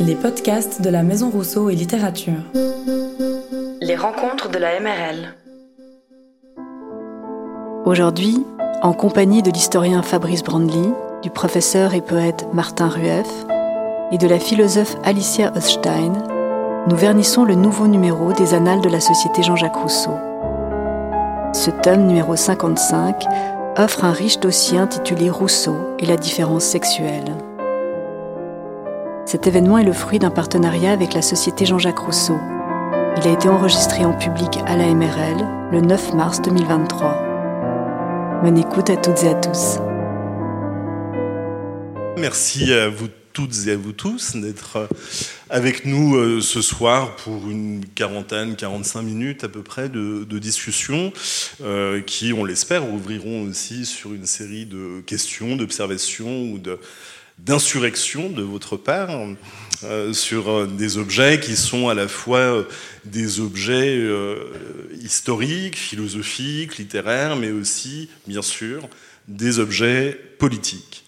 Les podcasts de la Maison Rousseau et Littérature. Les rencontres de la MRL. Aujourd'hui, en compagnie de l'historien Fabrice Brandly, du professeur et poète Martin Rueff et de la philosophe Alicia Oststein, nous vernissons le nouveau numéro des Annales de la Société Jean-Jacques Rousseau. Ce tome numéro 55 offre un riche dossier intitulé Rousseau et la différence sexuelle. Cet événement est le fruit d'un partenariat avec la Société Jean-Jacques Rousseau. Il a été enregistré en public à la MRL le 9 mars 2023. Bonne écoute à toutes et à tous. Merci à vous toutes et à vous tous d'être avec nous euh, ce soir pour une quarantaine, 45 minutes à peu près de, discussion euh, qui, on l'espère, ouvriront aussi sur une série de questions, d'observations ou d'insurrections de votre part euh, sur des objets qui sont à la fois des objets historiques, philosophiques, littéraires, mais aussi, bien sûr, des objets politiques.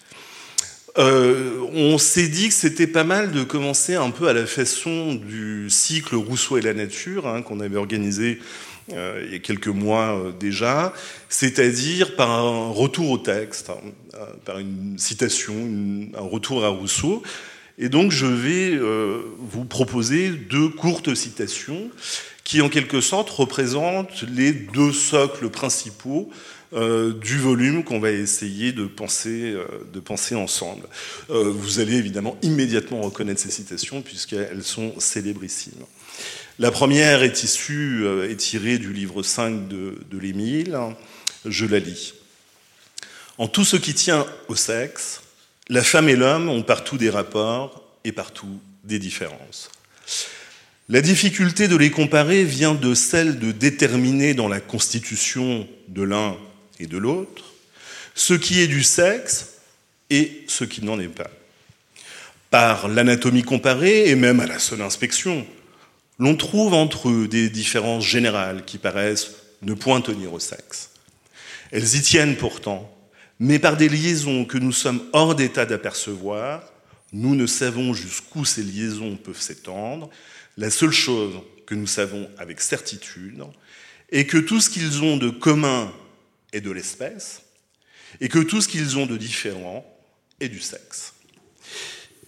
Euh, on s'est dit que c'était pas mal de commencer un peu à la façon du cycle Rousseau et la nature hein, qu'on avait organisé euh, il y a quelques mois euh, déjà, c'est-à-dire par un retour au texte, hein, par une citation, un retour à Rousseau. Et donc je vais vous proposer deux courtes citations qui en quelque sorte représentent les deux socles principaux euh, du volume qu'on va essayer de penser, euh, de penser ensemble. Euh, vous allez évidemment immédiatement reconnaître ces citations puisqu'elles sont célébrissimes. La première est issue, est tirée du livre 5 de, de l'Émile. Je la lis. En tout ce qui tient au sexe, la femme et l'homme ont partout des rapports et partout des différences. La difficulté de les comparer vient de celle de déterminer dans la constitution de l'un et de l'autre, ce qui est du sexe et ce qui n'en est pas. Par l'anatomie comparée et même à la seule inspection, l'on trouve entre eux des différences générales qui paraissent ne point tenir au sexe. Elles y tiennent pourtant, mais par des liaisons que nous sommes hors d'état d'apercevoir, nous ne savons jusqu'où ces liaisons peuvent s'étendre. La seule chose que nous savons avec certitude est que tout ce qu'ils ont de commun et de l'espèce, et que tout ce qu'ils ont de différent est du sexe.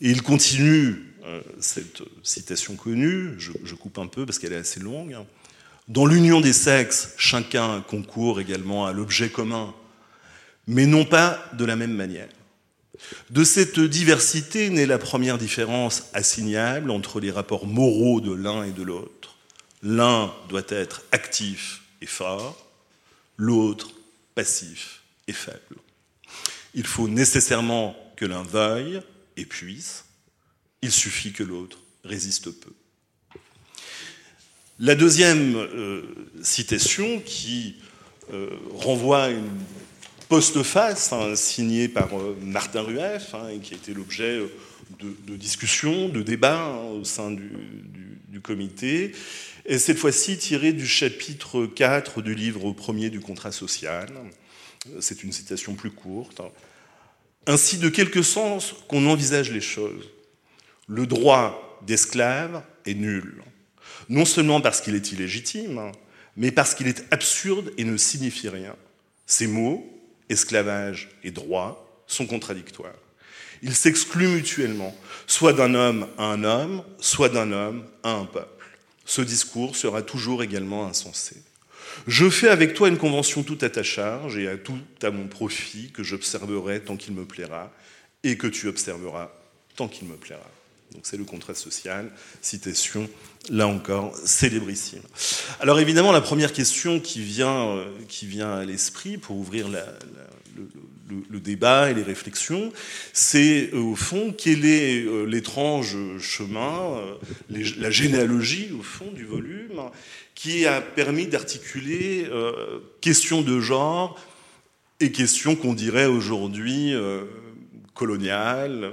Et il continue cette citation connue, je, coupe un peu parce qu'elle est assez longue. Dans l'union des sexes, chacun concourt également à l'objet commun, mais non pas de la même manière. De cette diversité naît la première différence assignable entre les rapports moraux de l'un et de l'autre. L'un doit être actif et fort, l'autre passif et faible. Il faut nécessairement que l'un veuille et puisse, il suffit que l'autre résiste peu. La deuxième euh, citation qui euh, renvoie à une postface hein, signée par euh, Martin Rueff hein, et qui était l'objet de, discussions, de débats hein, au sein du, comité, et cette fois-ci tirée du chapitre 4 du livre premier du contrat social. C'est une citation plus courte. Ainsi, de quelque sens qu'on envisage les choses, le droit d'esclave est nul. Non seulement parce qu'il est illégitime, mais parce qu'il est absurde et ne signifie rien. Ces mots, esclavage et droit, sont contradictoires. Ils s'excluent mutuellement, soit d'un homme à un homme, soit d'un homme à un peuple ce discours sera toujours également insensé. Je fais avec toi une convention toute à ta charge et à tout à mon profit que j'observerai tant qu'il me plaira et que tu observeras tant qu'il me plaira. Donc c'est le contrat social, citation, là encore, célébrissime. Alors évidemment, la première question qui vient, euh, qui vient à l'esprit pour ouvrir le, débat et les réflexions, c'est euh, au fond quel est euh, l'étrange chemin, la généalogie au fond du volume, qui a permis d'articuler questions de genre et questions qu'on dirait aujourd'hui coloniales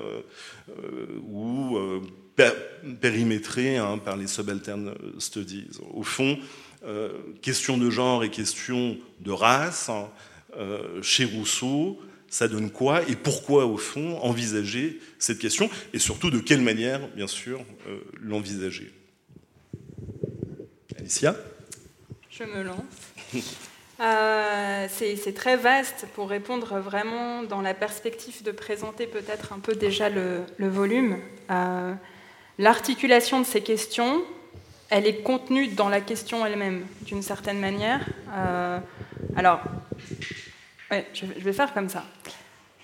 ou périmétrées hein, par les subaltern studies. Au fond, questions de genre et questions de race, hein, chez Rousseau, ça donne quoi et pourquoi, au fond, envisager cette question et surtout de quelle manière, bien sûr, euh, l'envisager? Alicia? Je me lance. Euh, c'est très vaste pour répondre vraiment dans la perspective de présenter peut-être un peu déjà le, volume. Euh, l'articulation de ces questions, elle est contenue dans la question elle-même, d'une certaine manière. alors, je vais faire comme ça.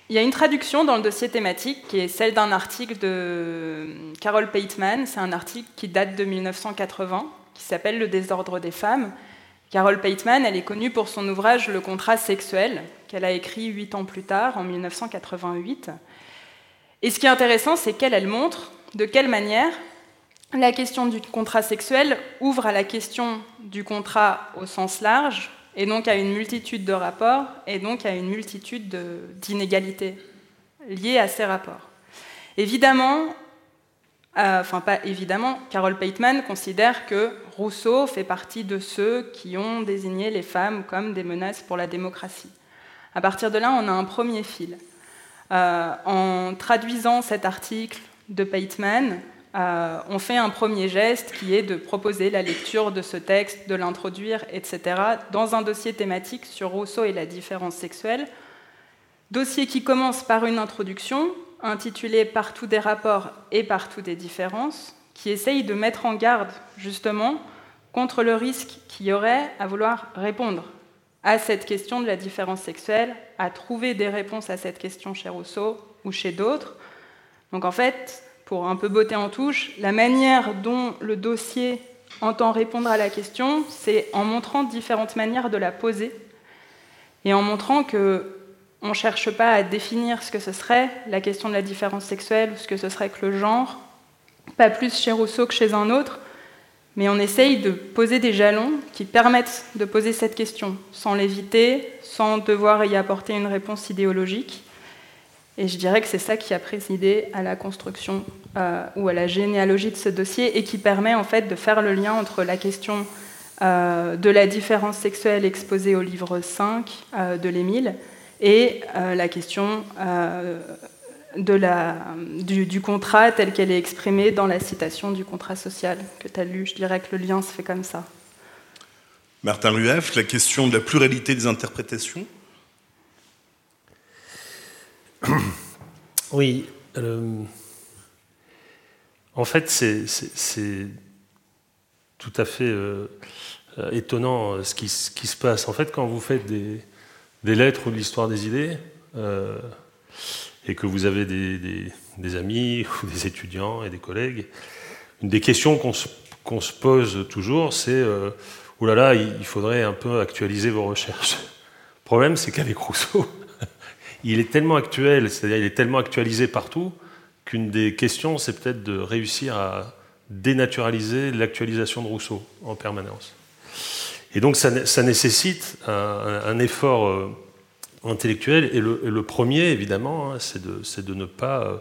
Il y a une traduction dans le dossier thématique qui est celle d'un article de Carol Pateman. C'est un article qui date de 1980, qui s'appelle Le désordre des femmes. Carol Pateman, elle est connue pour son ouvrage Le contrat sexuel, qu'elle a écrit huit ans plus tard, en 1988. Et ce qui est intéressant, c'est qu'elle montre de quelle manière la question du contrat sexuel ouvre à la question du contrat au sens large, et donc à une multitude de rapports, et donc à une multitude d'inégalités liées à ces rapports. Évidemment, enfin pas évidemment, Carol Pateman considère que Rousseau fait partie de ceux qui ont désigné les femmes comme des menaces pour la démocratie. À partir de là, on a un premier fil. Euh, en traduisant cet article de Pateman, euh, on fait un premier geste qui est de proposer la lecture de ce texte, de l'introduire, etc., dans un dossier thématique sur Rousseau et la différence sexuelle. Dossier qui commence par une introduction intitulée Partout des rapports et partout des différences, qui essaye de mettre en garde justement contre le risque qu'il y aurait à vouloir répondre à cette question de la différence sexuelle, à trouver des réponses à cette question chez Rousseau ou chez d'autres. Donc en fait, pour un peu botter en touche, la manière dont le dossier entend répondre à la question, c'est en montrant différentes manières de la poser et en montrant que on ne cherche pas à définir ce que ce serait la question de la différence sexuelle ou ce que ce serait que le genre, pas plus chez Rousseau que chez un autre, mais on essaye de poser des jalons qui permettent de poser cette question sans l'éviter, sans devoir y apporter une réponse idéologique. Et je dirais que c'est ça qui a présidé à la construction euh, ou à la généalogie de ce dossier et qui permet en fait de faire le lien entre la question euh, de la différence sexuelle exposée au livre 5 euh, de l'Émile et la question de la, du, du, contrat tel qu'elle est exprimée dans la citation du contrat social que tu as lu. Je dirais que le lien se fait comme ça. Martin Rueff, la question de la pluralité des interprétations Oui. Euh, en fait, c'est tout à fait euh, euh, étonnant ce qui, se passe. En fait, quand vous faites des, lettres ou de l'histoire des idées, et que vous avez des, amis ou des étudiants et des collègues, une des questions qu'on se, pose toujours, c'est là là, il faudrait un peu actualiser vos recherches. Le problème, c'est qu'avec Rousseau, il est tellement actuel, c'est-à-dire il est tellement actualisé partout, qu'une des questions, c'est peut-être de réussir à dénaturaliser l'actualisation de Rousseau en permanence. Et donc ça, nécessite un, effort euh, intellectuel, et le, premier, évidemment, hein, c'est de, ne pas euh,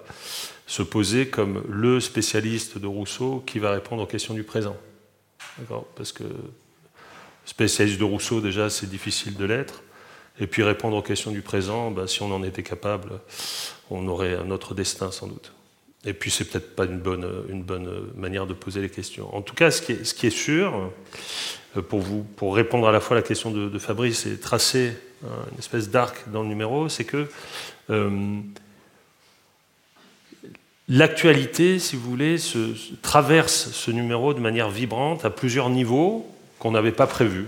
se poser comme le spécialiste de Rousseau qui va répondre aux questions du présent. Parce que spécialiste de Rousseau, déjà, c'est difficile de l'être. Et puis répondre aux questions du présent, bah, si on en était capable, on aurait un autre destin sans doute. Et puis c'est peut-être pas une bonne, une bonne manière de poser les questions. En tout cas, ce qui est, sûr, pour, vous, pour répondre à la fois à la question de, Fabrice et tracer hein, une espèce d'arc dans le numéro, c'est que euh, l'actualité, si vous voulez, se, traverse ce numéro de manière vibrante à plusieurs niveaux qu'on n'avait pas prévus.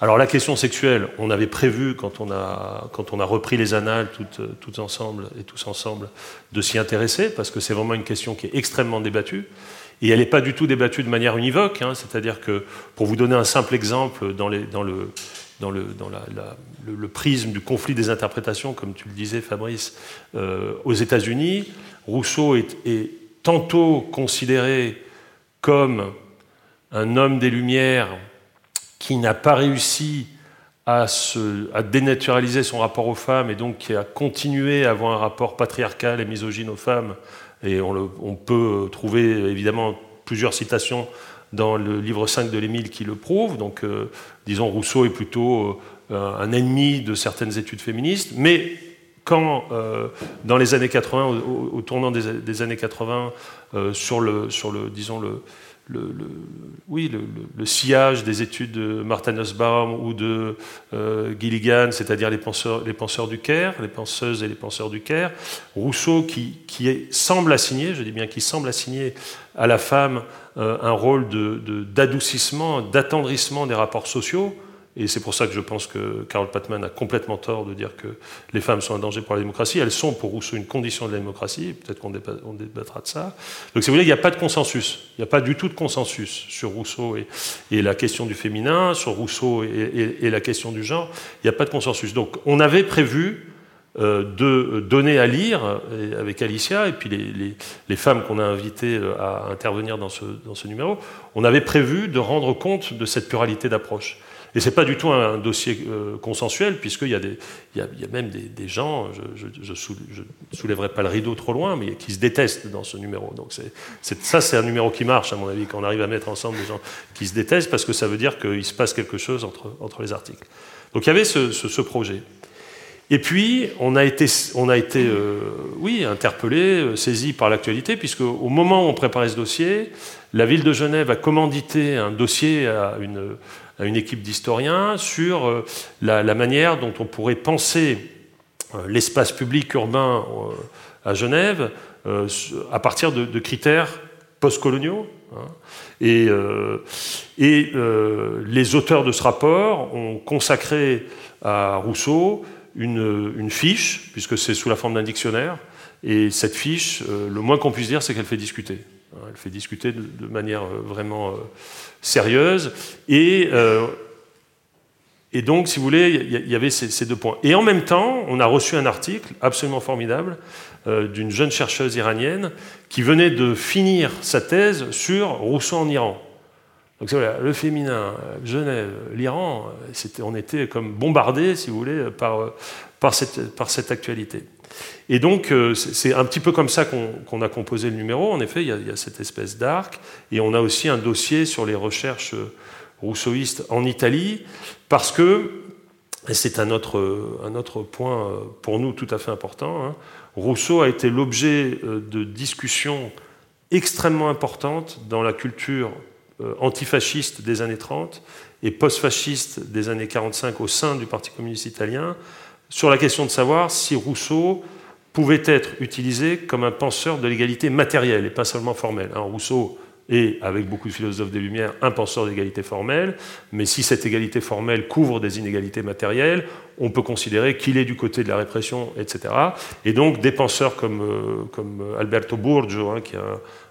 Alors la question sexuelle, on avait prévu quand on a, quand on a repris les annales toutes, toutes ensemble et tous ensemble de s'y intéresser, parce que c'est vraiment une question qui est extrêmement débattue. Et elle n'est pas du tout débattue de manière univoque, hein, c'est-à-dire que, pour vous donner un simple exemple, dans, le, prisme du conflit des interprétations, comme tu le disais Fabrice, euh, aux États-Unis, Rousseau est, tantôt considéré comme un homme des Lumières qui n'a pas réussi à, dénaturaliser son rapport aux femmes et donc qui a continué à avoir un rapport patriarcal et misogyne aux femmes. Et on, peut trouver évidemment plusieurs citations dans le livre 5 de l'Émile qui le prouvent. Donc, euh, disons, Rousseau est plutôt euh, un ennemi de certaines études féministes, mais quand, dans les années 80, au, tournant des, années 80, sur le, sur le, disons le, le, oui, le, sillage des études de Martin Nussbaum ou de euh, Gilligan, c'est-à-dire les penseurs, les penseurs du Caire, les penseuses et les penseurs du Caire. Rousseau qui, qui semble assigner, je dis bien qui semble assigner à la femme euh, un rôle d'adoucissement, de, d'attendrissement des rapports sociaux. Et c'est pour ça que je pense que Karl Patman a complètement tort de dire que les femmes sont un danger pour la démocratie. Elles sont pour Rousseau une condition de la démocratie. Peut-être qu'on débattra de ça. Donc, si vous voulez, il n'y a pas de consensus. Il n'y a pas du tout de consensus sur Rousseau et, la question du féminin, sur Rousseau et, la question du genre. Il n'y a pas de consensus. Donc, on avait prévu euh, de donner à lire euh, avec Alicia et puis les, femmes qu'on a invitées euh, à intervenir dans ce, dans ce numéro, on avait prévu de rendre compte de cette pluralité d'approche. Et ce n'est pas du tout un, dossier euh, consensuel, puisqu'il y, y, a, même des, gens, je ne soulèverai pas le rideau trop loin, mais qui se détestent dans ce numéro. Donc ça, c'est un numéro qui marche, à mon avis, quand on arrive à mettre ensemble des gens qui se détestent, parce que ça veut dire qu'il se passe quelque chose entre, entre les articles. Donc il y avait ce, projet. Et puis, on a été, on a été euh, oui, interpellé, euh, saisi par l'actualité, puisque au moment où on préparait ce dossier, la ville de Genève a commandité un dossier à une, à une équipe d'historiens sur euh, la, manière dont on pourrait penser euh, l'espace public urbain euh, à Genève à partir de, critères postcoloniaux. Hein. Et, les auteurs de ce rapport ont consacré à Rousseau une fiche, puisque c'est sous la forme d'un dictionnaire, et cette fiche, le moins qu'on puisse dire, c'est qu'elle fait discuter. Hein. Elle fait discuter de, manière vraiment sérieuse. Et, euh, et donc, si vous voulez, il y, avait ces, deux points. Et en même temps, on a reçu un article absolument formidable euh, d'une jeune chercheuse iranienne qui venait de finir sa thèse sur Rousseau en Iran. Donc voilà, le féminin, Genève, l'Iran, on était comme bombardés, si vous voulez, par, par, cette, par cette actualité. Et donc, euh, c'est un petit peu comme ça qu'on a composé le numéro. En effet, il y a, cette espèce d'arc. Et on a aussi un dossier sur les recherches rousseauistes en Italie, parce que, c'est un autre, un autre point euh, pour nous tout à fait important, hein, Rousseau a été l'objet euh, de discussions extrêmement importantes dans la culture antifasciste des années 30 et post-fasciste des années 45 au sein du Parti communiste italien, sur la question de savoir si Rousseau pouvait être utilisé comme un penseur de l'égalité matérielle et pas seulement formelle. Hein, Rousseau est, avec beaucoup de philosophes des Lumières, un penseur d'égalité formelle, mais si cette égalité formelle couvre des inégalités matérielles, on peut considérer qu'il est du côté de la répression, etc. Et donc des penseurs comme, euh, Alberto Burgio, hein, qui est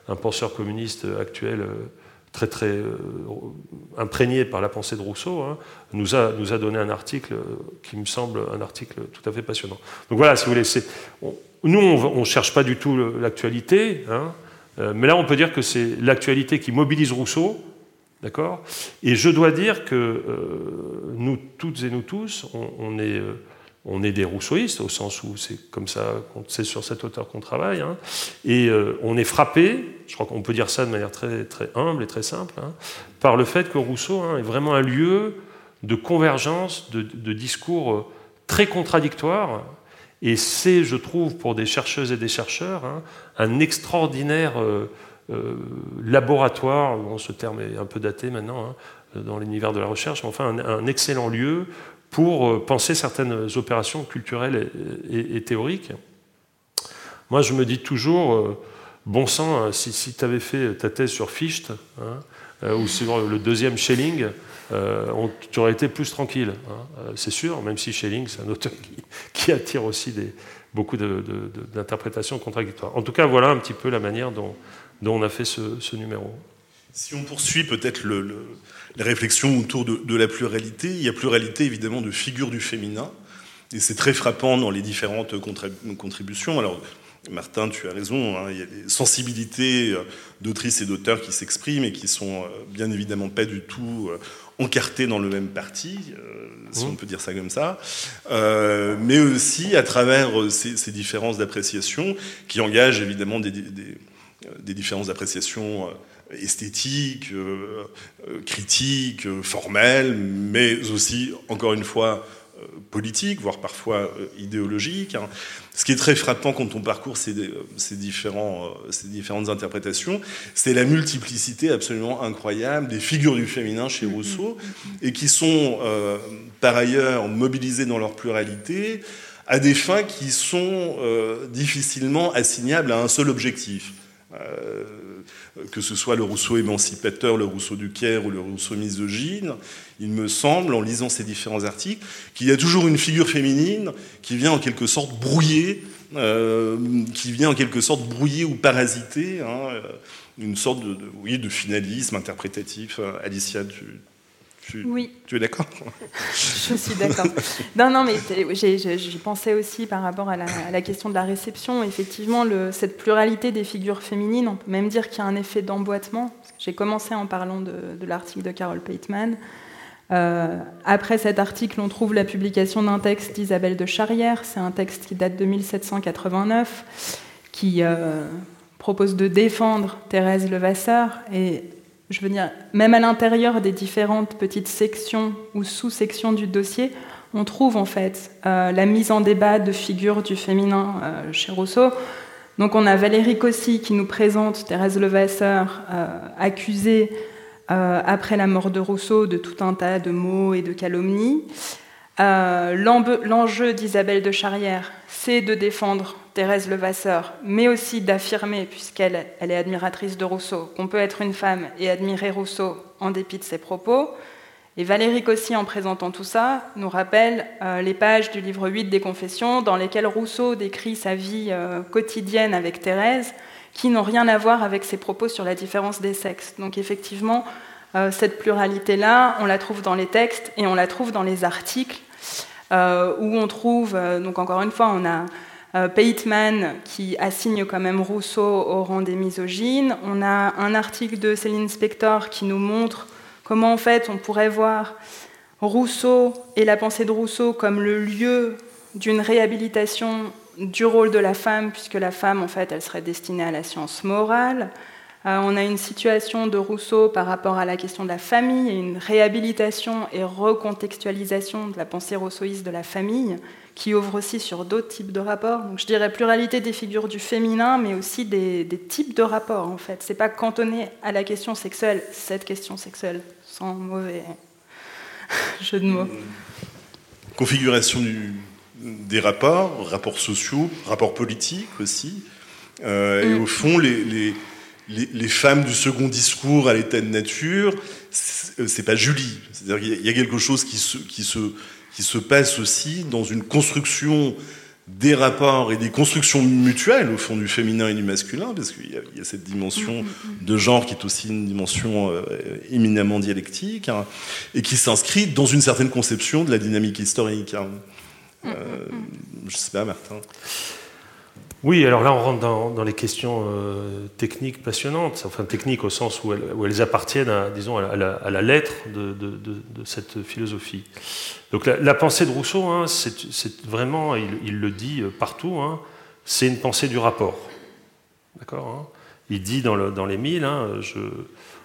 un, penseur communiste actuel, euh, très très euh, imprégné par la pensée de Rousseau, hein, nous, a, nous a donné un article qui me semble un article tout à fait passionnant. Donc voilà, si vous voulez, nous on ne cherche pas du tout l'actualité, hein, euh, mais là on peut dire que c'est l'actualité qui mobilise Rousseau, d'accord? Et je dois dire que euh, nous toutes et nous tous, on, est on est des rousseauistes, au sens où c'est comme ça, c'est sur cet auteur qu'on travaille, hein. et euh, on est frappé, je crois qu'on peut dire ça de manière très, très humble et très simple, hein, par le fait que Rousseau hein, est vraiment un lieu de convergence, de, discours euh, très contradictoires, et c'est, je trouve, pour des chercheuses et des chercheurs, un extraordinaire euh, laboratoire, bon, ce terme est un peu daté maintenant, dans l'univers de la recherche, mais enfin un excellent lieu pour euh, penser certaines opérations culturelles et, théoriques. Moi, je me dis toujours, euh, bon sang, hein, si, tu avais fait ta thèse sur Fichte, hein, euh, ou sur le deuxième Schelling, tu aurais été plus tranquille. Hein. c'est sûr, même si Schelling, c'est un auteur qui, attire aussi beaucoup d'interprétations contradictoires. En tout cas, voilà un petit peu la manière dont, on a fait ce, numéro. Si on poursuit peut-être le les réflexions autour de, la pluralité. Il y a pluralité évidemment de figures du féminin, et c'est très frappant dans les différentes contributions. Alors, Martin, tu as raison, hein, il y a des sensibilités euh, d'autrices et d'auteurs qui s'expriment et qui sont euh, bien évidemment pas du tout euh, encartés dans le même parti, si mmh. on peut dire ça comme ça, mais aussi à travers ces, différences d'appréciation qui engagent évidemment des, des différences d'appréciation esthétique, euh, euh, critique, euh, formelle, mais aussi, encore une fois, politique, voire parfois idéologique. Hein. Ce qui est très frappant quand on parcourt ces, différents, ces différentes interprétations, c'est la multiplicité absolument incroyable des figures du féminin chez Rousseau, et qui sont par ailleurs mobilisées dans leur pluralité à des fins qui sont difficilement assignables à un seul objectif. Euh, que ce soit le Rousseau émancipateur, le Rousseau du Caire ou le Rousseau misogyne, il me semble, en lisant ces différents articles, qu'il y a toujours une figure féminine qui vient en quelque sorte brouiller, euh, qui vient en quelque sorte brouiller ou parasiter hein, une sorte de, de finalisme interprétatif. Alicia, tu, oui. Tu es d'accord Je suis d'accord. non, non, mais j'y pensais aussi par rapport à la, question de la réception. Effectivement, le, cette pluralité des figures féminines, on peut même dire qu'il y a un effet d'emboîtement. J'ai commencé en parlant de, l'article de Carol Pateman. Euh, après cet article, on trouve la publication d'un texte d'Isabelle de Charrière. C'est un texte qui date de 1789, qui euh, propose de défendre Thérèse Levasseur. Et je veux dire, même à l'intérieur des différentes petites sections ou sous-sections du dossier, on trouve en fait euh, la mise en débat de figures du féminin euh, chez Rousseau. Donc on a Valérie Cossy qui nous présente Thérèse Levasseur euh, accusée après la mort de Rousseau de tout un tas de mots et de calomnies. L'enjeu d'Isabelle de Charrière, c'est de défendre Thérèse Levasseur, mais aussi d'affirmer, puisqu'elle elle est admiratrice de Rousseau, qu'on peut être une femme et admirer Rousseau en dépit de ses propos. Et Valérie Cossy, en présentant tout ça, nous rappelle euh, les pages du livre 8 des Confessions, dans lesquelles Rousseau décrit sa vie euh, quotidienne avec Thérèse, qui n'ont rien à voir avec ses propos sur la différence des sexes. Donc effectivement, euh, cette pluralité-là, on la trouve dans les textes et on la trouve dans les articles, où on trouve, donc encore une fois, on a euh, Pateman qui assigne quand même Rousseau au rang des misogynes. On a un article de Céline Spector qui nous montre comment en fait on pourrait voir Rousseau et la pensée de Rousseau comme le lieu d'une réhabilitation du rôle de la femme, puisque la femme en fait elle serait destinée à la science morale. Euh, on a une situation de Rousseau par rapport à la question de la famille, une réhabilitation et recontextualisation de la pensée rousseauiste de la famille, qui ouvre aussi sur d'autres types de rapports. Donc je dirais pluralité des figures du féminin, mais aussi des, types de rapports en fait. C'est pas cantonné à la question sexuelle, cette question sexuelle, sans mauvais jeu de mots. Configuration des rapports, rapports sociaux, rapports politiques aussi. Euh, et mm. au fond, les, les, femmes du second discours à l'état de nature, c'est pas Julie. C'est-à-dire qu'il y a quelque chose qui se, qui se qui se passe aussi dans une construction des rapports et des constructions mutuelles au fond du féminin et du masculin, parce qu'il y, a cette dimension mm, mm, mm. de genre qui est aussi une dimension euh, éminemment dialectique, hein, et qui s'inscrit dans une certaine conception de la dynamique historique. Hein. Euh, je ne sais pas, Martin. Oui, alors là, on rentre dans, les questions euh, techniques passionnantes, enfin techniques au sens où elles, appartiennent à, disons, à la, lettre de, cette philosophie. Donc la, pensée de Rousseau, hein, c'est vraiment, il, le dit euh, partout, hein, c'est une pensée du rapport. D'accord hein. Il dit dans, les mille, je,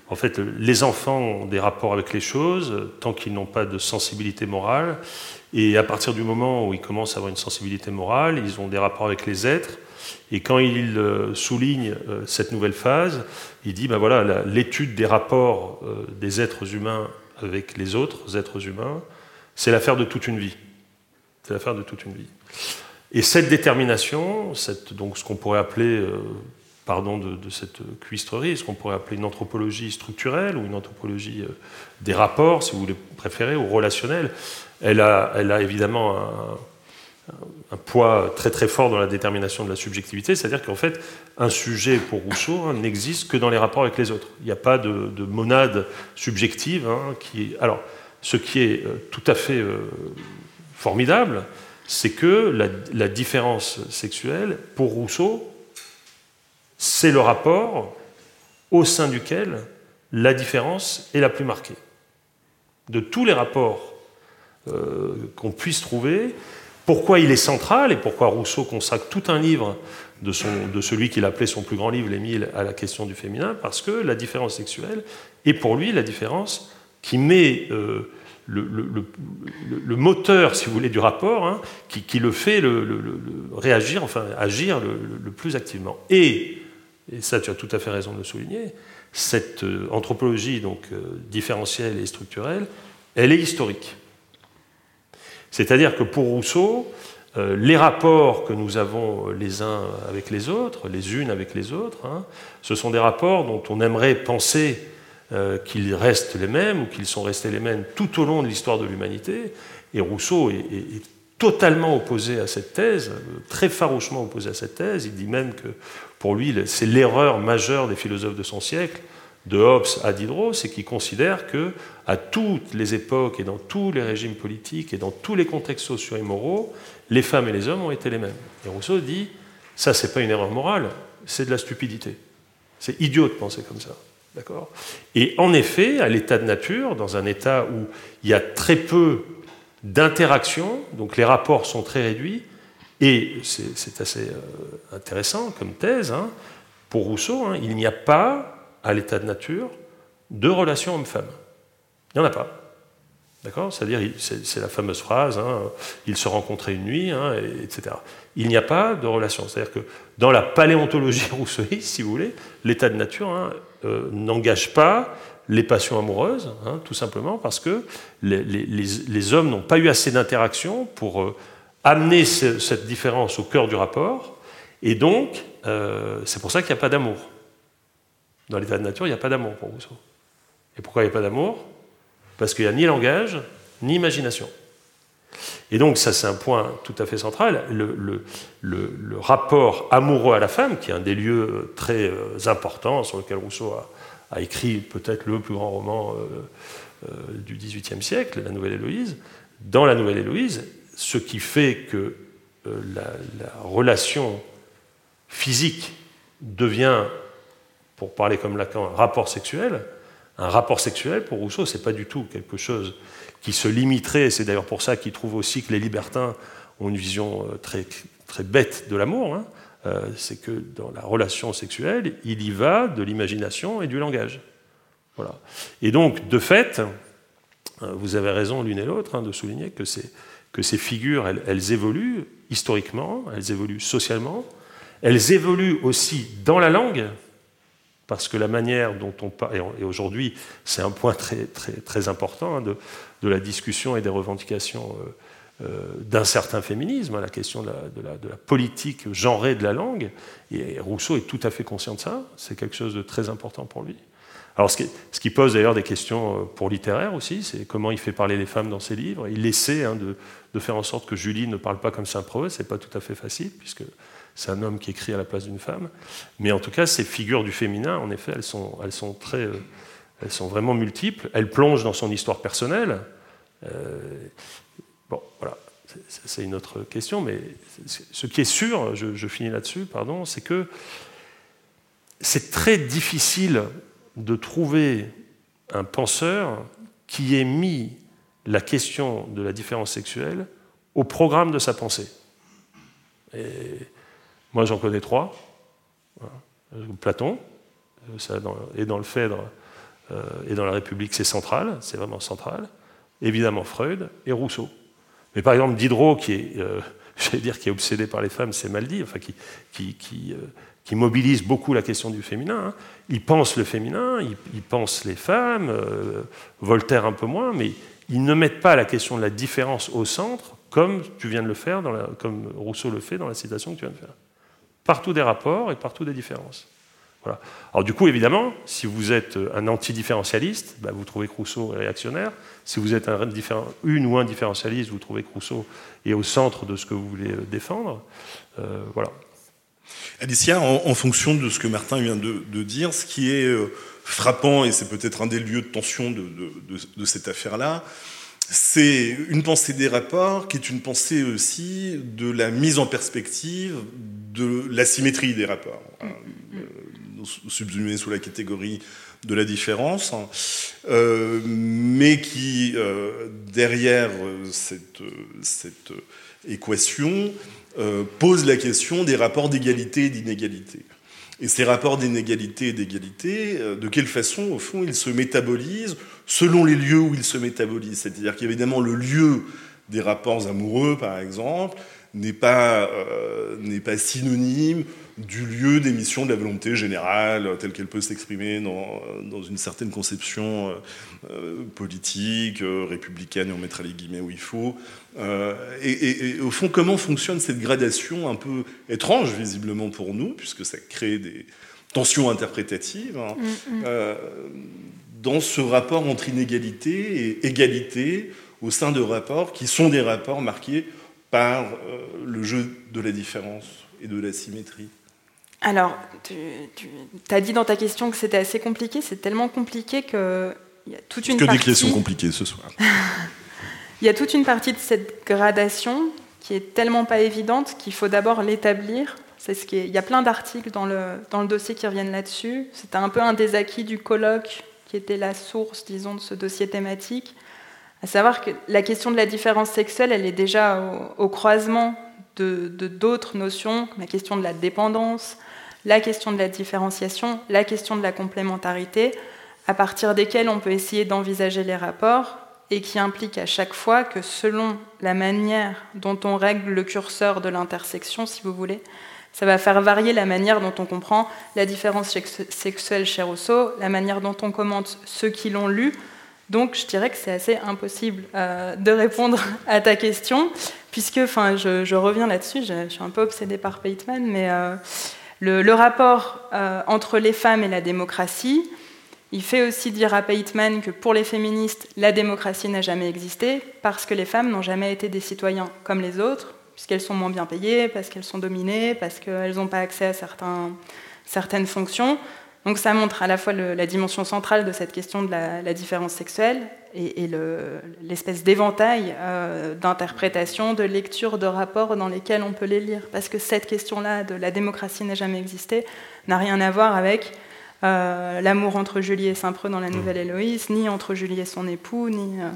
en fait, les enfants ont des rapports avec les choses tant qu'ils n'ont pas de sensibilité morale. Et à partir du moment où ils commencent à avoir une sensibilité morale, ils ont des rapports avec les êtres. Et quand il euh, souligne euh, cette nouvelle phase, il dit ben voilà, l'étude des rapports euh, des êtres humains avec les autres êtres humains, c'est l'affaire de toute une vie. C'est l'affaire de toute une vie. Et cette détermination, donc ce qu'on pourrait appeler, pardon de, de, cette cuistrerie, ce qu'on pourrait appeler une anthropologie structurelle ou une anthropologie des rapports, si vous voulez préférer, ou relationnelle, elle a, elle a évidemment un, un poids très très fort dans la détermination de la subjectivité, c'est-à-dire qu'en fait, un sujet pour Rousseau hein, n'existe que dans les rapports avec les autres. Il n'y a pas de, monade subjective. Hein, qui Alors, ce qui est euh, tout à fait euh, formidable, c'est que la, différence sexuelle, pour Rousseau, c'est le rapport au sein duquel la différence est la plus marquée. De tous les rapports euh, qu'on puisse trouver, pourquoi il est central et pourquoi Rousseau consacre tout un livre de, celui qu'il appelait son plus grand livre, l'Émile, à la question du féminin Parce que la différence sexuelle est pour lui la différence qui met euh, le, moteur, si vous voulez, du rapport, hein, qui, le fait réagir, enfin agir le, plus activement. Et, et ça tu as tout à fait raison de le souligner, cette euh, anthropologie donc euh, différentielle et structurelle, elle est historique. C'est-à-dire que pour Rousseau, euh, les rapports que nous avons les uns avec les autres, les unes avec les autres, hein, ce sont des rapports dont on aimerait penser euh, qu'ils restent les mêmes ou qu'ils sont restés les mêmes tout au long de l'histoire de l'humanité. Et Rousseau est, totalement opposé à cette thèse, très farouchement opposé à cette thèse. Il dit même que pour lui, c'est l'erreur majeure des philosophes de son siècle, de Hobbes à Diderot, c'est qu'il considère que à toutes les époques et dans tous les régimes politiques et dans tous les contextes sociaux et moraux, les femmes et les hommes ont été les mêmes. Et Rousseau dit ça, c'est pas une erreur morale, c'est de la stupidité. C'est idiot de penser comme ça. D'accord? Et en effet, à l'état de nature, dans un état où il y a très peu d'interaction, donc les rapports sont très réduits, et c'est assez euh, intéressant comme thèse, hein, pour Rousseau, hein, il n'y a pas, à l'état de nature, de relation homme-femme. Il n'y en a pas. D'accord? C'est-à-dire, c'est la fameuse phrase, hein, ils se rencontraient une nuit, etc. Il n'y a pas de relation. C'est-à-dire que dans la paléontologie rousseauiste, si vous voulez, l'état de nature, euh, n'engage pas les passions amoureuses, hein, tout simplement parce que les, hommes n'ont pas eu assez d'interaction pour euh, amener cette différence au cœur du rapport, et donc euh, c'est pour ça qu'il n'y a pas d'amour. Dans l'état de nature, il n'y a pas d'amour pour Rousseau. Et pourquoi il n'y a pas d'amour? Parce qu'il n'y a ni langage, ni imagination. Et donc, ça, c'est un point tout à fait central. Le, rapport amoureux à la femme, qui est un des lieux très euh, importants sur lequel Rousseau a, écrit peut-être le plus grand roman euh, euh, du XVIIIe siècle, La Nouvelle Héloïse. Dans La Nouvelle Héloïse, ce qui fait que la, relation physique devient, pour parler comme Lacan, un rapport sexuel, un rapport sexuel, pour Rousseau, c'est pas du tout quelque chose qui se limiterait, c'est d'ailleurs pour ça qu'il trouve aussi que les libertins ont une vision euh, très, très bête de l'amour, hein. euh, c'est que dans la relation sexuelle, il y va de l'imagination et du langage. Voilà. Et donc, de fait, euh, vous avez raison l'une et l'autre hein, de souligner que ces, que ces figures, elles, évoluent historiquement, elles évoluent socialement, elles évoluent aussi dans la langue, parce que la manière dont on parle, et aujourd'hui c'est un point très, très, important hein, de, la discussion et des revendications euh, euh, d'un certain féminisme, hein, la question de la, politique genrée de la langue, et Rousseau est tout à fait conscient de ça, c'est quelque chose de très important pour lui. Alors ce qui, pose d'ailleurs des questions euh, pour littéraire aussi, c'est comment il fait parler les femmes dans ses livres. Il essaie hein, de, de, faire en sorte que Julie ne parle pas comme Saint-Preux, c'est pas tout à fait facile, puisque c'est un homme qui écrit à la place d'une femme. Mais en tout cas, ces figures du féminin, en effet, elles sont, très, euh, elles sont vraiment multiples. Elles plongent dans son histoire personnelle. Euh, bon, voilà, c'est une autre question, mais ce qui est sûr, je, je finis là-dessus, pardon, c'est que c'est très difficile de trouver un penseur qui ait mis la question de la différence sexuelle au programme de sa pensée. Et moi, j'en connais trois. Platon, ça, et dans le Phèdre euh, et dans la République, c'est central, c'est vraiment central. Évidemment, Freud et Rousseau. Mais par exemple, Diderot, qui est, euh, dire, qui est obsédé par les femmes, c'est mal dit, enfin, qui, euh, mobilise beaucoup la question du féminin. Hein. Il pense le féminin, il, pense les femmes, Voltaire un peu moins, mais ils ne mettent pas la question de la différence au centre, comme tu viens de le faire, comme Rousseau le fait dans la citation que tu viens de faire. Partout des rapports et partout des différences. Voilà. Alors du coup, évidemment, si vous êtes un antidifférentialiste, bah, vous trouvez Rousseau réactionnaire. Si vous êtes un une ou un différentialiste, vous trouvez Rousseau est au centre de ce que vous voulez euh, défendre. Euh, voilà. Alicia, en, fonction de ce que Martin vient de, dire, ce qui est euh, frappant, et c'est peut-être un des lieux de tension de cette affaire-là, c'est une pensée des rapports qui est une pensée aussi de la mise en perspective de la symétrie des rapports, hein, euh, subsumés sous la catégorie de la différence, hein. euh, mais qui, euh, derrière cette, cette équation, pose la question des rapports d'égalité et d'inégalité. Et ces rapports d'inégalité et d'égalité, de quelle façon, au fond, ils se métabolisent selon les lieux où ils se métabolisent? C'est-à-dire qu'évidemment, le lieu des rapports amoureux, par exemple, n'est pas, euh, pas synonyme du lieu d'émission de la volonté générale telle qu'elle peut s'exprimer dans, dans, une certaine conception euh, euh, politique, républicaine, et on mettra les guillemets où il faut. Et, et, au fond, comment fonctionne cette gradation un peu étrange, visiblement pour nous, puisque ça crée des tensions interprétatives, hein, mm, mm. dans ce rapport entre inégalité et égalité au sein de rapports qui sont des rapports marqués par euh, le jeu de la différence et de la symétrie Alors, tu, as dit dans ta question que c'était assez compliqué. C'est tellement compliqué qu'il y a toute une que partie... des questions compliquées ce soir. Il y a toute une partie de cette gradation qui est tellement pas évidente qu'il faut d'abord l'établir. C'est ce qui Il y a plein d'articles dans le, dans le dossier qui reviennent là-dessus. C'était un peu un des acquis du colloque qui était la source, disons, de ce dossier thématique. À savoir que la question de la différence sexuelle, elle est déjà au, croisement de d'autres notions, la question de la dépendance, la question de la différenciation, la question de la complémentarité, à partir desquelles on peut essayer d'envisager les rapports et qui impliquent à chaque fois que selon la manière dont on règle le curseur de l'intersection, si vous voulez, ça va faire varier la manière dont on comprend la différence sexuelle chez Rousseau, la manière dont on commente ceux qui l'ont lu, donc je dirais que c'est assez impossible euh, de répondre à ta question, puisque, enfin, je, reviens là-dessus, je, suis un peu obsédée par Pateman, mais euh, le, rapport euh, entre les femmes et la démocratie, il fait aussi dire à Pateman que pour les féministes, la démocratie n'a jamais existé, parce que les femmes n'ont jamais été des citoyens comme les autres, puisqu'elles sont moins bien payées, parce qu'elles sont dominées, parce qu'elles n'ont pas accès à certaines fonctions. Donc ça montre à la fois la dimension centrale de cette question de la, différence sexuelle et, l'espèce d'éventail euh, d'interprétation, de lecture, de rapports dans lesquels on peut les lire. Parce que cette question-là de la démocratie n'a jamais existé n'a rien à voir avec euh, l'amour entre Julie et Saint-Preux dans la Nouvelle Héloïse, ni entre Julie et son époux, ni... Euh,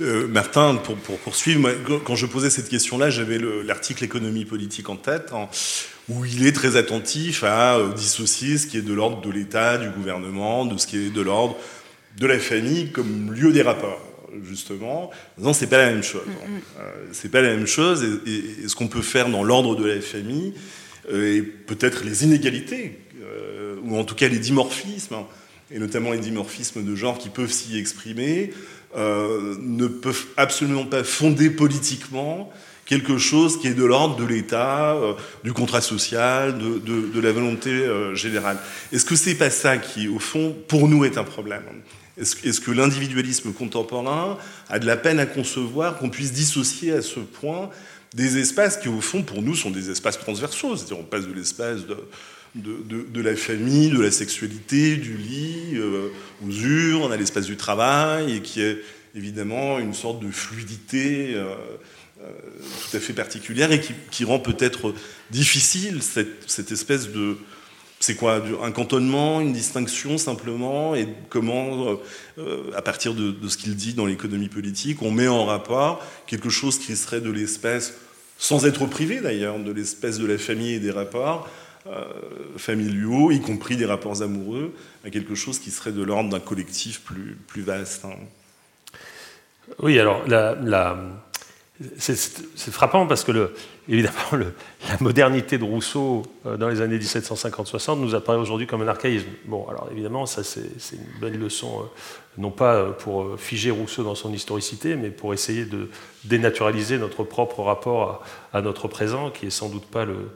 Martin, pour, poursuivre, quand je posais cette question-là, j'avais l'article économie politique en tête où il est très attentif à euh, dissocier ce qui est de l'ordre de l'État, du gouvernement, de ce qui est de l'ordre de la famille comme lieu des rapports justement, non, c'est pas la même chose. Euh, c'est pas la même chose. Et, ce qu'on peut faire dans l'ordre de la famille, euh, et peut-être les inégalités, ou en tout cas les dimorphismes, et notamment les dimorphismes de genre qui peuvent s'y exprimer, ne peuvent absolument pas fonder politiquement quelque chose qui est de l'ordre de l'État, euh, du contrat social, de, la volonté euh, générale. Est-ce que c'est pas ça qui, au fond, pour nous est un problème? Est-ce que l'individualisme contemporain a de la peine à concevoir qu'on puisse dissocier à ce point des espaces qui, au fond, pour nous, sont des espaces transversaux? C'est-à-dire, on passe de l'espace de, de, la famille, de la sexualité, du lit, euh, aux urnes, à l'espace du travail, et qui est évidemment une sorte de fluidité. Euh, tout à fait particulière et qui, rend peut-être difficile cette, espèce de... C'est quoi Un cantonnement, une distinction simplement Et comment, euh, à partir de, ce qu'il dit dans l'économie politique, on met en rapport quelque chose qui serait de l'espèce, sans être privé d'ailleurs, de l'espèce de la famille et des rapports euh, familiaux, y compris des rapports amoureux, à quelque chose qui serait de l'ordre d'un collectif plus, plus vaste. Hein. Oui, alors c'est frappant parce que, le, évidemment, la modernité de Rousseau euh, dans les années 1750-60 nous apparaît aujourd'hui comme un archaïsme. Bon, alors évidemment, ça c'est une belle leçon, euh, non pas euh, pour figer Rousseau dans son historicité, mais pour essayer de dénaturaliser notre propre rapport à, notre présent, qui est sans doute pas le,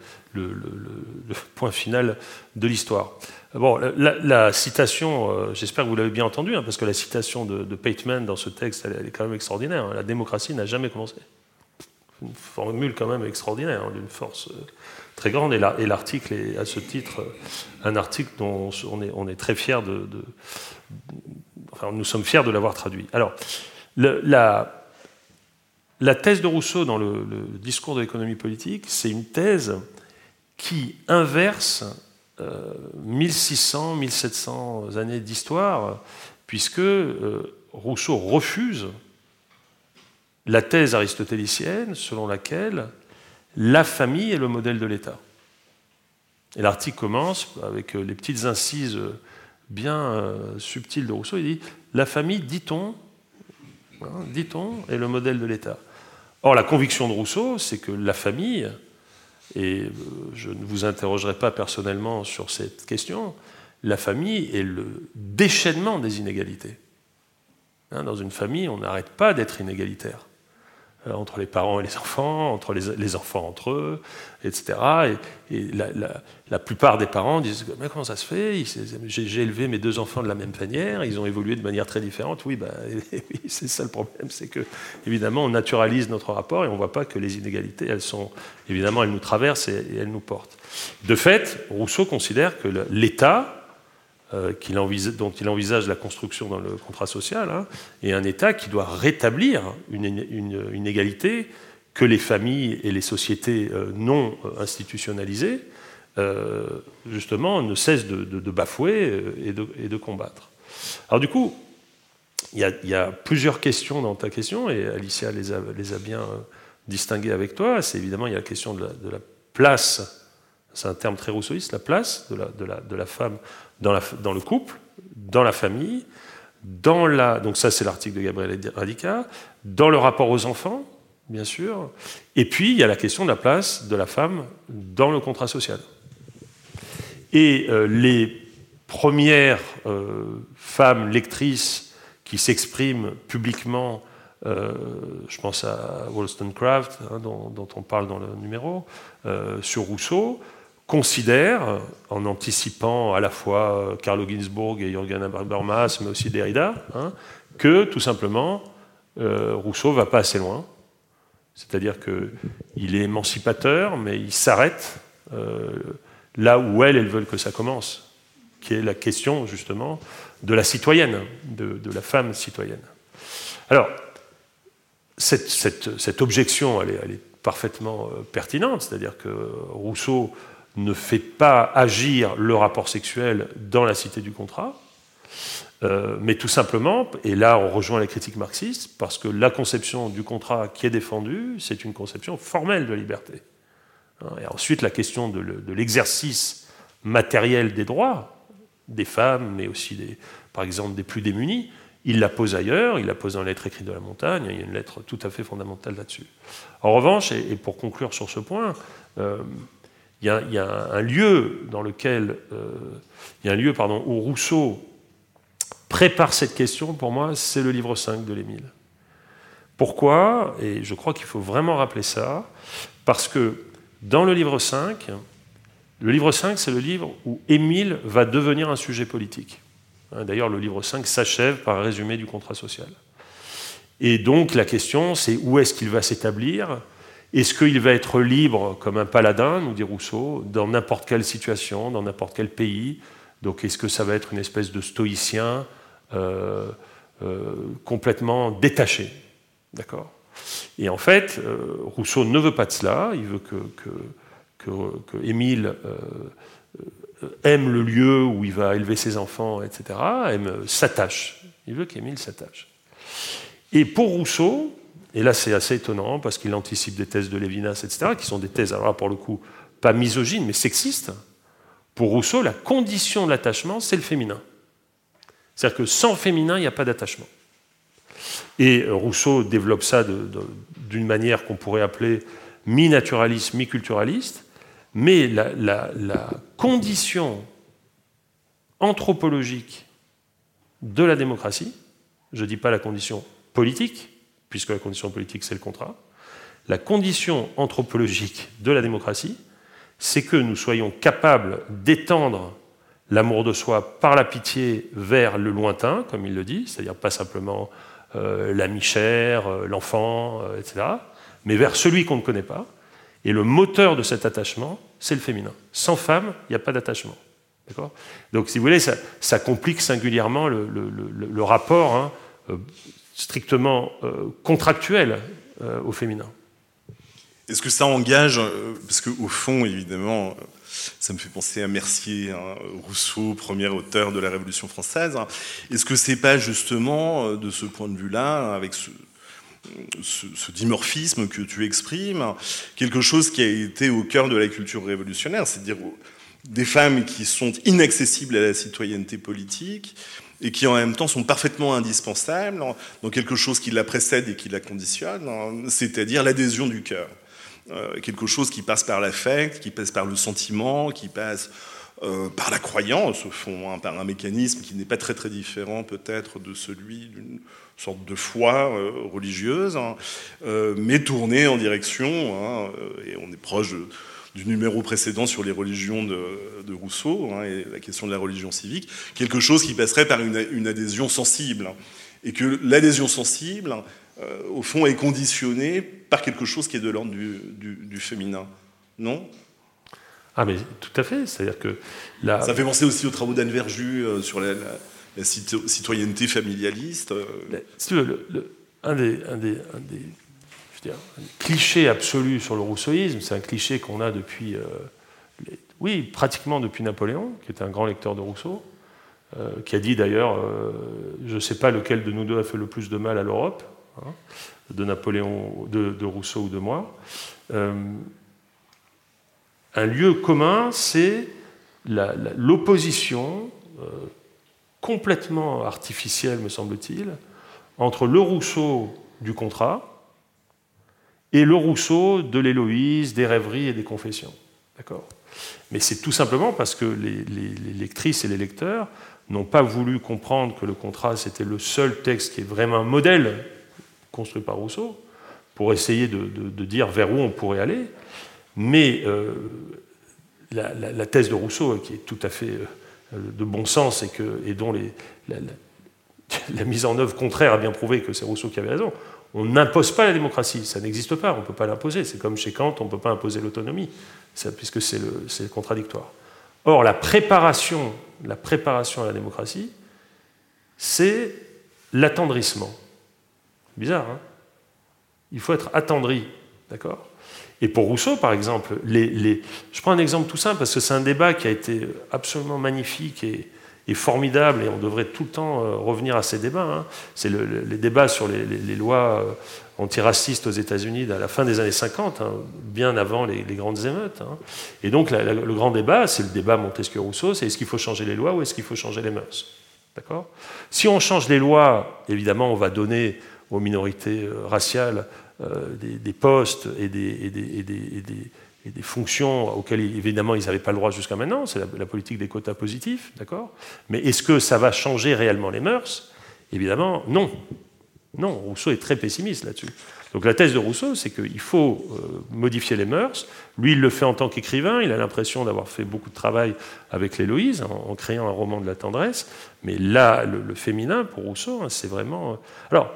point final de l'histoire. Bon, la, citation, j'espère que vous l'avez bien entendu, hein, parce que la citation de, de Pateman dans ce texte, elle, est quand même extraordinaire. Hein. La démocratie n'a jamais commencé une formule quand même extraordinaire, hein, d'une force euh, très grande. Et l'article est à ce titre euh, un article dont on est, très fier de, Enfin, nous sommes fiers de l'avoir traduit. Alors, la, la, thèse de Rousseau dans le, discours de l'économie politique, c'est une thèse qui inverse 1600, euh, 1700 années d'histoire, puisque Rousseau refuse la thèse aristotélicienne selon laquelle la famille est le modèle de l'État. Et l'article commence avec les petites incises bien subtiles de Rousseau. Il dit La famille, dit-on, hein, dit-on, est le modèle de l'État. Or, la conviction de Rousseau, c'est que la famille, et je ne vous interrogerai pas personnellement sur cette question, la famille est le déchaînement des inégalités. Hein, dans une famille, on n'arrête pas d'être inégalitaire. Euh, entre les parents et les enfants, entre les, enfants entre eux, etc. Et, la, plupart des parents disent Mais comment ça se fait? J'ai élevé mes deux enfants de la même manière, ils ont évolué de manière très différente. Oui, bah, c'est ça le problème, c'est que, évidemment, on naturalise notre rapport et on ne voit pas que les inégalités, elles sont, évidemment, elles nous traversent et elles nous portent. De fait, Rousseau considère que l'État, euh, dont il envisage la construction dans le contrat social, hein, et un État qui doit rétablir une, égalité que les familles et les sociétés euh, non euh, institutionnalisées, justement, ne cessent de, bafouer et de, combattre. Alors du coup, il y, a, plusieurs questions dans ta question, et Alicia les a, bien distinguées avec toi. C'est évidemment, il y a la question de la, place, c'est un terme très rousseauiste, la place de la femme dans, le couple, dans la famille, dans la, donc ça c'est l'article de Gabriel Radica, dans le rapport aux enfants, bien sûr, et puis il y a la question de la place de la femme dans le contrat social. Et euh, les premières euh, femmes lectrices qui s'expriment publiquement, euh, je pense à Wollstonecraft, hein, dont, dont, on parle dans le numéro, sur Rousseau, considère, en anticipant à la fois Carlo Ginzburg et Jürgen Habermas, mais aussi Derrida, hein, que tout simplement euh, Rousseau va pas assez loin. C'est-à-dire qu'il est émancipateur, mais il s'arrête euh, là où elles, elles veulent que ça commence, qui est la question justement de la citoyenne, de, la femme citoyenne. Alors, cette, objection, elle est, parfaitement euh, pertinente, c'est-à-dire que Rousseau ne fait pas agir le rapport sexuel dans la cité du contrat, euh, mais tout simplement, et là on rejoint les critiques marxistes, parce que la conception du contrat qui est défendue, c'est une conception formelle de liberté. Hein, et ensuite, la question de l'exercice matériel des droits des femmes, mais aussi, des, par exemple, des plus démunis, il la pose ailleurs, il la pose dans la lettre écrite de la montagne, il y a une lettre tout à fait fondamentale là-dessus. En revanche, et, pour conclure sur ce point, euh, il y, a, un lieu dans lequel, euh, il y a un lieu pardon, où Rousseau prépare cette question, pour moi, c'est le livre 5 de l'Émile. Pourquoi? Et je crois qu'il faut vraiment rappeler ça, parce que dans le livre 5, le livre 5, c'est le livre où Émile va devenir un sujet politique. Hein, d'ailleurs, le livre 5 s'achève par un résumé du contrat social. Et donc la question, c'est où est-ce qu'il va s'établir? Est-ce qu'il va être libre comme un paladin, nous dit Rousseau, dans n'importe quelle situation, dans n'importe quel pays? Donc est-ce que ça va être une espèce de stoïcien euh, euh, complètement détaché? D'accord? Et en fait, euh, Rousseau ne veut pas de cela, il veut que, Émile aime le lieu où il va élever ses enfants, etc.. Il veut qu'Émile s'attache. Et pour Rousseau, et là, c'est assez étonnant parce qu'il anticipe des thèses de Lévinas, etc., qui sont des thèses, alors là, pour le coup, pas misogynes, mais sexistes. Pour Rousseau, la condition de l'attachement, c'est le féminin. C'est-à-dire que sans féminin, il n'y a pas d'attachement. Et Rousseau développe ça d'une manière qu'on pourrait appeler mi-naturaliste, mi-culturaliste, mais la, la condition anthropologique de la démocratie, je ne dis pas la condition politique, puisque la condition politique, c'est le contrat. La condition anthropologique de la démocratie, c'est que nous soyons capables d'étendre l'amour de soi par la pitié vers le lointain, comme il le dit, c'est-à-dire pas simplement euh, l'ami cher, euh, l'enfant, euh, etc., mais vers celui qu'on ne connaît pas. Et le moteur de cet attachement, c'est le féminin. Sans femme, il n'y a pas d'attachement. Donc, si vous voulez, ça, complique singulièrement le, rapport hein, strictement euh, contractuel euh, au féminin. Est-ce que ça engage, euh, parce qu'au fond, évidemment, ça me fait penser à Mercier, hein, Rousseau, premier auteur de la Révolution française. Est-ce que c'est pas justement, de ce point de vue-là, avec ce, ce, dimorphisme que tu exprimes, quelque chose qui a été au cœur de la culture révolutionnaire, c'est-à-dire des femmes qui sont inaccessibles à la citoyenneté politique et qui en même temps sont parfaitement indispensables dans quelque chose qui la précède et qui la conditionne, hein, c'est-à-dire l'adhésion du cœur. Euh, quelque chose qui passe par l'affect, qui passe par le sentiment, qui passe euh, par la croyance, au fond, hein, par un mécanisme qui n'est pas très très différent peut-être de celui d'une sorte de foi euh, religieuse, hein, mais tourné en direction, et on est proche de, du numéro précédent sur les religions de, Rousseau hein, et la question de la religion civique, quelque chose qui passerait par une, adhésion sensible. et que l'adhésion sensible, euh, au fond, est conditionnée par quelque chose qui est de l'ordre du, féminin. Non? Ah, mais tout à fait. C'est-à-dire que. Ça fait penser aussi aux travaux d'Anne Verju euh, sur la, citoyenneté familialiste. Euh. un des, un des un cliché absolu sur le rousseauisme, c'est un cliché qu'on a depuis, euh, oui, pratiquement depuis Napoléon, qui était un grand lecteur de Rousseau, euh, qui a dit d'ailleurs, euh, je ne sais pas lequel de nous deux a fait le plus de mal à l'Europe, hein, de Napoléon, de, Rousseau ou de moi. un lieu commun, c'est l'opposition complètement artificielle, me semble-t-il, entre le Rousseau du contrat, et le Rousseau de l'Héloïse, des rêveries et des confessions. D'accord? Mais c'est tout simplement parce que les, lectrices et les lecteurs n'ont pas voulu comprendre que le contrat, c'était le seul texte qui est vraiment un modèle construit par Rousseau, pour essayer de, dire vers où on pourrait aller. Mais euh, la, thèse de Rousseau, qui est tout à fait euh, de bon sens et, que, et dont les, la, mise en œuvre contraire a bien prouvé que c'est Rousseau qui avait raison, on n'impose pas la démocratie, ça n'existe pas, on ne peut pas l'imposer. C'est comme chez Kant, on ne peut pas imposer l'autonomie, puisque c'est contradictoire. Or, la préparation, la préparation à la démocratie, c'est l'attendrissement. Bizarre, hein? Il faut être attendri, d'accord? Et pour Rousseau, par exemple, je prends un exemple tout simple, parce que c'est un débat qui a été absolument magnifique et, est formidable et on devrait tout le temps euh, revenir à ces débats. Hein. C'est les débats sur les, lois euh, antiracistes aux États-Unis à la fin des années 50, hein, bien avant les, grandes émeutes. Hein. Et donc le grand débat, c'est le débat Montesquieu-Rousseau, c'est est-ce qu'il faut changer les lois ou est-ce qu'il faut changer les mœurs D'accord? Si on change les lois, évidemment, on va donner aux minorités euh, raciales des, postes et des fonctions auxquelles évidemment ils n'avaient pas le droit jusqu'à maintenant, c'est la, politique des quotas positifs, d'accord? Mais est-ce que ça va changer réellement les mœurs? Évidemment, non. Non, Rousseau est très pessimiste là-dessus. Donc la thèse de Rousseau, c'est qu'il faut euh, modifier les mœurs. Lui, il le fait en tant qu'écrivain, il a l'impression d'avoir fait beaucoup de travail avec l'Héloïse, en, créant un roman de la tendresse, mais là, le, féminin, pour Rousseau, hein, c'est vraiment... Euh, alors,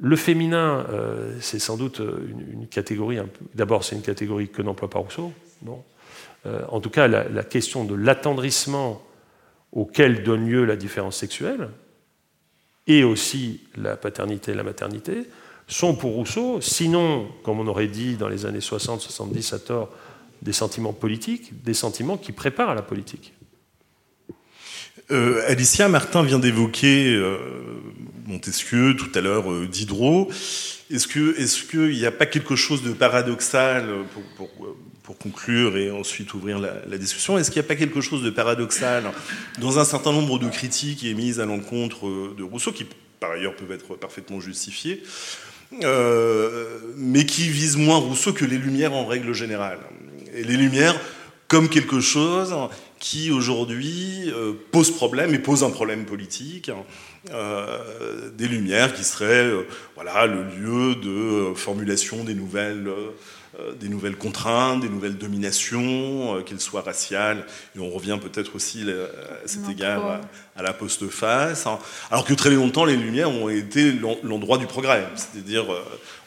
le féminin, euh, c'est sans doute une, catégorie. D'abord, c'est une catégorie que n'emploie pas Rousseau. Euh, en tout cas, la, question de l'attendrissement auquel donne lieu la différence sexuelle, et aussi la paternité et la maternité, sont pour Rousseau, sinon, comme on aurait dit dans les années 60-70 à tort, des sentiments politiques, des sentiments qui préparent à la politique. Euh, Alicia Martin vient d'évoquer euh, Montesquieu, tout à l'heure euh, Diderot. Est-ce qu'il n'y a pas quelque chose de paradoxal, pour, conclure et ensuite ouvrir la, discussion, est-ce qu'il n'y a pas quelque chose de paradoxal dans un certain nombre de critiques émises à l'encontre de Rousseau, qui par ailleurs peuvent être parfaitement justifiées, mais qui visent moins Rousseau que les Lumières en règle générale? Et les Lumières comme quelque chose qui aujourd'hui euh, pose problème et pose un problème politique. Hein. Euh, des Lumières qui seraient euh, voilà, le lieu de formulation des nouvelles des nouvelles contraintes, des nouvelles dominations, euh, qu'elles soient raciales, et on revient peut-être aussi à cet égard à, la postface, hein. alors que très longtemps les Lumières ont été l'endroit du progrès, c'est-à-dire euh,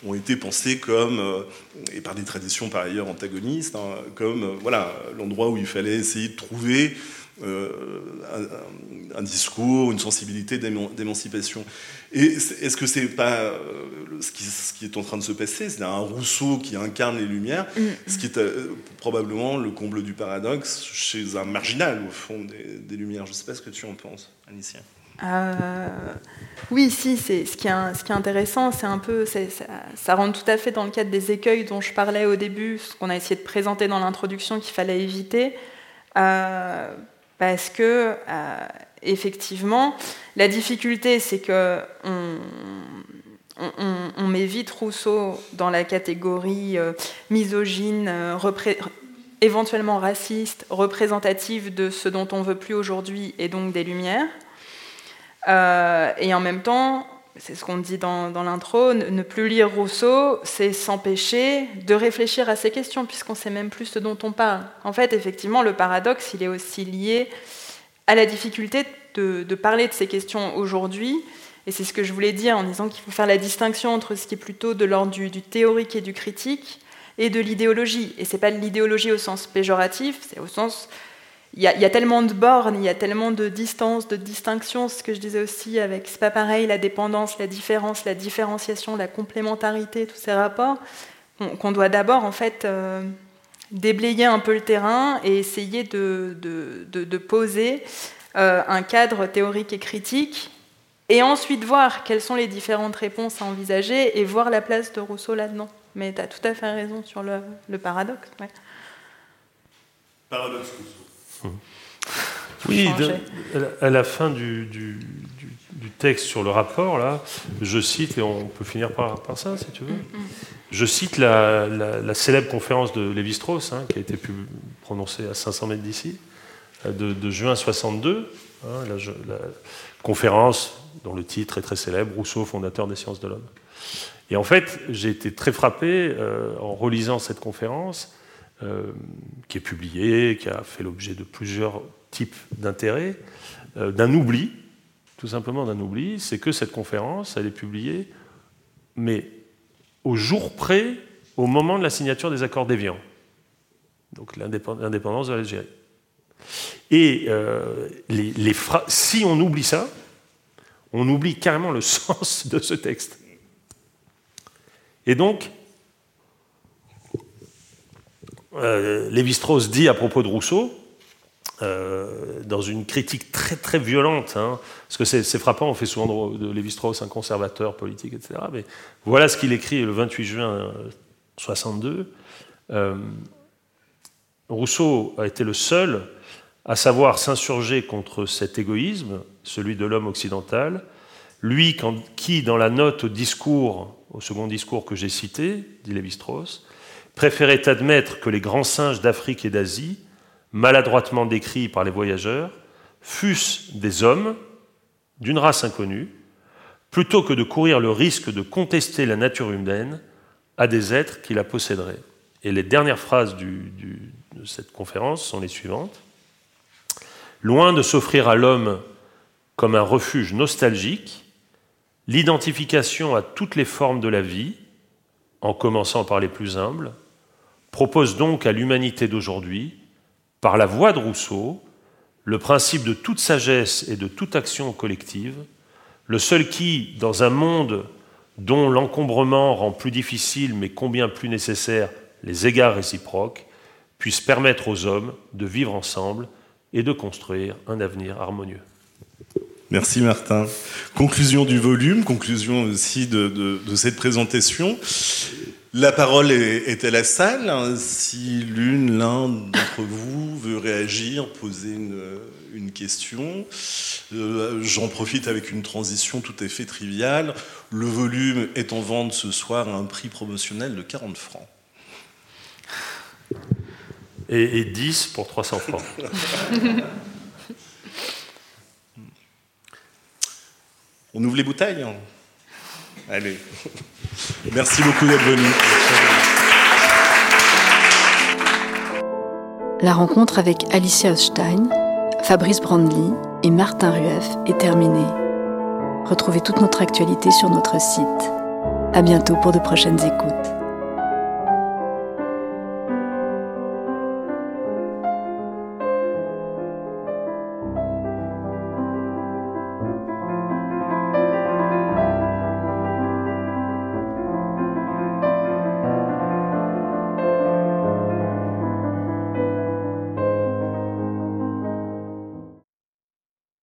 ont été pensées comme, et par des traditions par ailleurs antagonistes, hein, comme voilà l'endroit où il fallait essayer de trouver un, discours, une sensibilité d'émancipation. Et est-ce que c'est pas euh, ce qui, ce, qui, est en train de se passer C'est un Rousseau qui incarne les Lumières, mm. ce qui est euh, probablement le comble du paradoxe chez un marginal, au fond, des, Lumières. Je ne sais pas ce que tu en penses, Alicia. Euh, oui, si, c'est ce qui est, ce qui est intéressant, c'est un peu, ça, ça, rentre tout à fait dans le cadre des écueils dont je parlais au début, ce qu'on a essayé de présenter dans l'introduction qu'il fallait éviter. Parce que, effectivement, la difficulté, c'est que on, met vite Rousseau dans la catégorie misogyne, éventuellement raciste, représentative de ce dont on veut plus aujourd'hui et donc des Lumières. et en même temps, c'est ce qu'on dit dans, l'intro, ne plus lire Rousseau, c'est s'empêcher de réfléchir à ces questions, puisqu'on sait même plus ce dont on parle. En fait, effectivement, le paradoxe, il est aussi lié à la difficulté de, parler de ces questions aujourd'hui. Et c'est ce que je voulais dire en disant qu'il faut faire la distinction entre ce qui est plutôt de l'ordre du, du théorique et du critique et de l'idéologie. Et ce n'est pas de l'idéologie au sens péjoratif, c'est au sens il y, a, tellement de bornes, il y a tellement de distances, de distinctions, ce que je disais aussi avec, c'est pas pareil, la dépendance, la différence, la différenciation, la complémentarité, tous ces rapports, qu'on doit d'abord en fait euh, déblayer un peu le terrain et essayer de, poser euh, un cadre théorique et critique, et ensuite voir quelles sont les différentes réponses à envisager et voir la place de Rousseau là-dedans. Mais tu as tout à fait raison sur le, le paradoxe. Paradoxe Rousseau. Oui, à la fin du, texte sur le rapport, là, je cite, et on peut finir par, ça si tu veux, je cite la, célèbre conférence de Lévi-Strauss, hein, qui a été prononcée à 500 mètres d'ici, de, juin 62, hein, la, conférence dont le titre est très célèbre, Rousseau, fondateur des sciences de l'homme. Et en fait, j'ai été très frappé euh, en relisant cette conférence qui est publié, qui a fait l'objet de plusieurs types d'intérêts, euh, d'un oubli, tout simplement d'un oubli, c'est que cette conférence, elle est publiée, mais au jour près, au moment de la signature des accords d'Évian, donc l'indépendance de l'Algérie. Et euh, les, si on oublie ça, on oublie carrément le sens de ce texte. Et donc, euh, Lévi-Strauss dit à propos de Rousseau, euh, dans une critique très très violente, hein, parce que c'est frappant, on fait souvent de, Lévi-Strauss un conservateur politique, etc. Mais voilà ce qu'il écrit le 28 juin 62. Euh, Rousseau a été le seul à savoir s'insurger contre cet égoïsme, celui de l'homme occidental, lui qui, dans la note au discours, au second discours que j'ai cité, dit Lévi-Strauss, préférait admettre que les grands singes d'Afrique et d'Asie, maladroitement décrits par les voyageurs, fussent des hommes d'une race inconnue, plutôt que de courir le risque de contester la nature humaine à des êtres qui la posséderaient. Et les dernières phrases de cette conférence sont les suivantes. Loin de s'offrir à l'homme comme un refuge nostalgique, l'identification à toutes les formes de la vie, en commençant par les plus humbles, propose donc à l'humanité d'aujourd'hui, par la voix de Rousseau, le principe de toute sagesse et de toute action collective, le seul qui, dans un monde dont l'encombrement rend plus difficile mais combien plus nécessaire les égards réciproques, puisse permettre aux hommes de vivre ensemble et de construire un avenir harmonieux. Merci Martin. Conclusion du volume, conclusion aussi de, de cette présentation. La parole est, à la salle. Si l'une, l'un d'entre vous veut réagir, poser une, question, euh, j'en profite avec une transition tout à fait triviale. Le volume est en vente ce soir à un prix promotionnel de 40 francs. Et, 10 pour 300 francs. On ouvre les bouteilles Allez. Merci beaucoup d'être venu. La rencontre avec Alicia Osstein, Fabrice Brandly et Martin Rueff est terminée. Retrouvez toute notre actualité sur notre site. À bientôt pour de prochaines écoutes.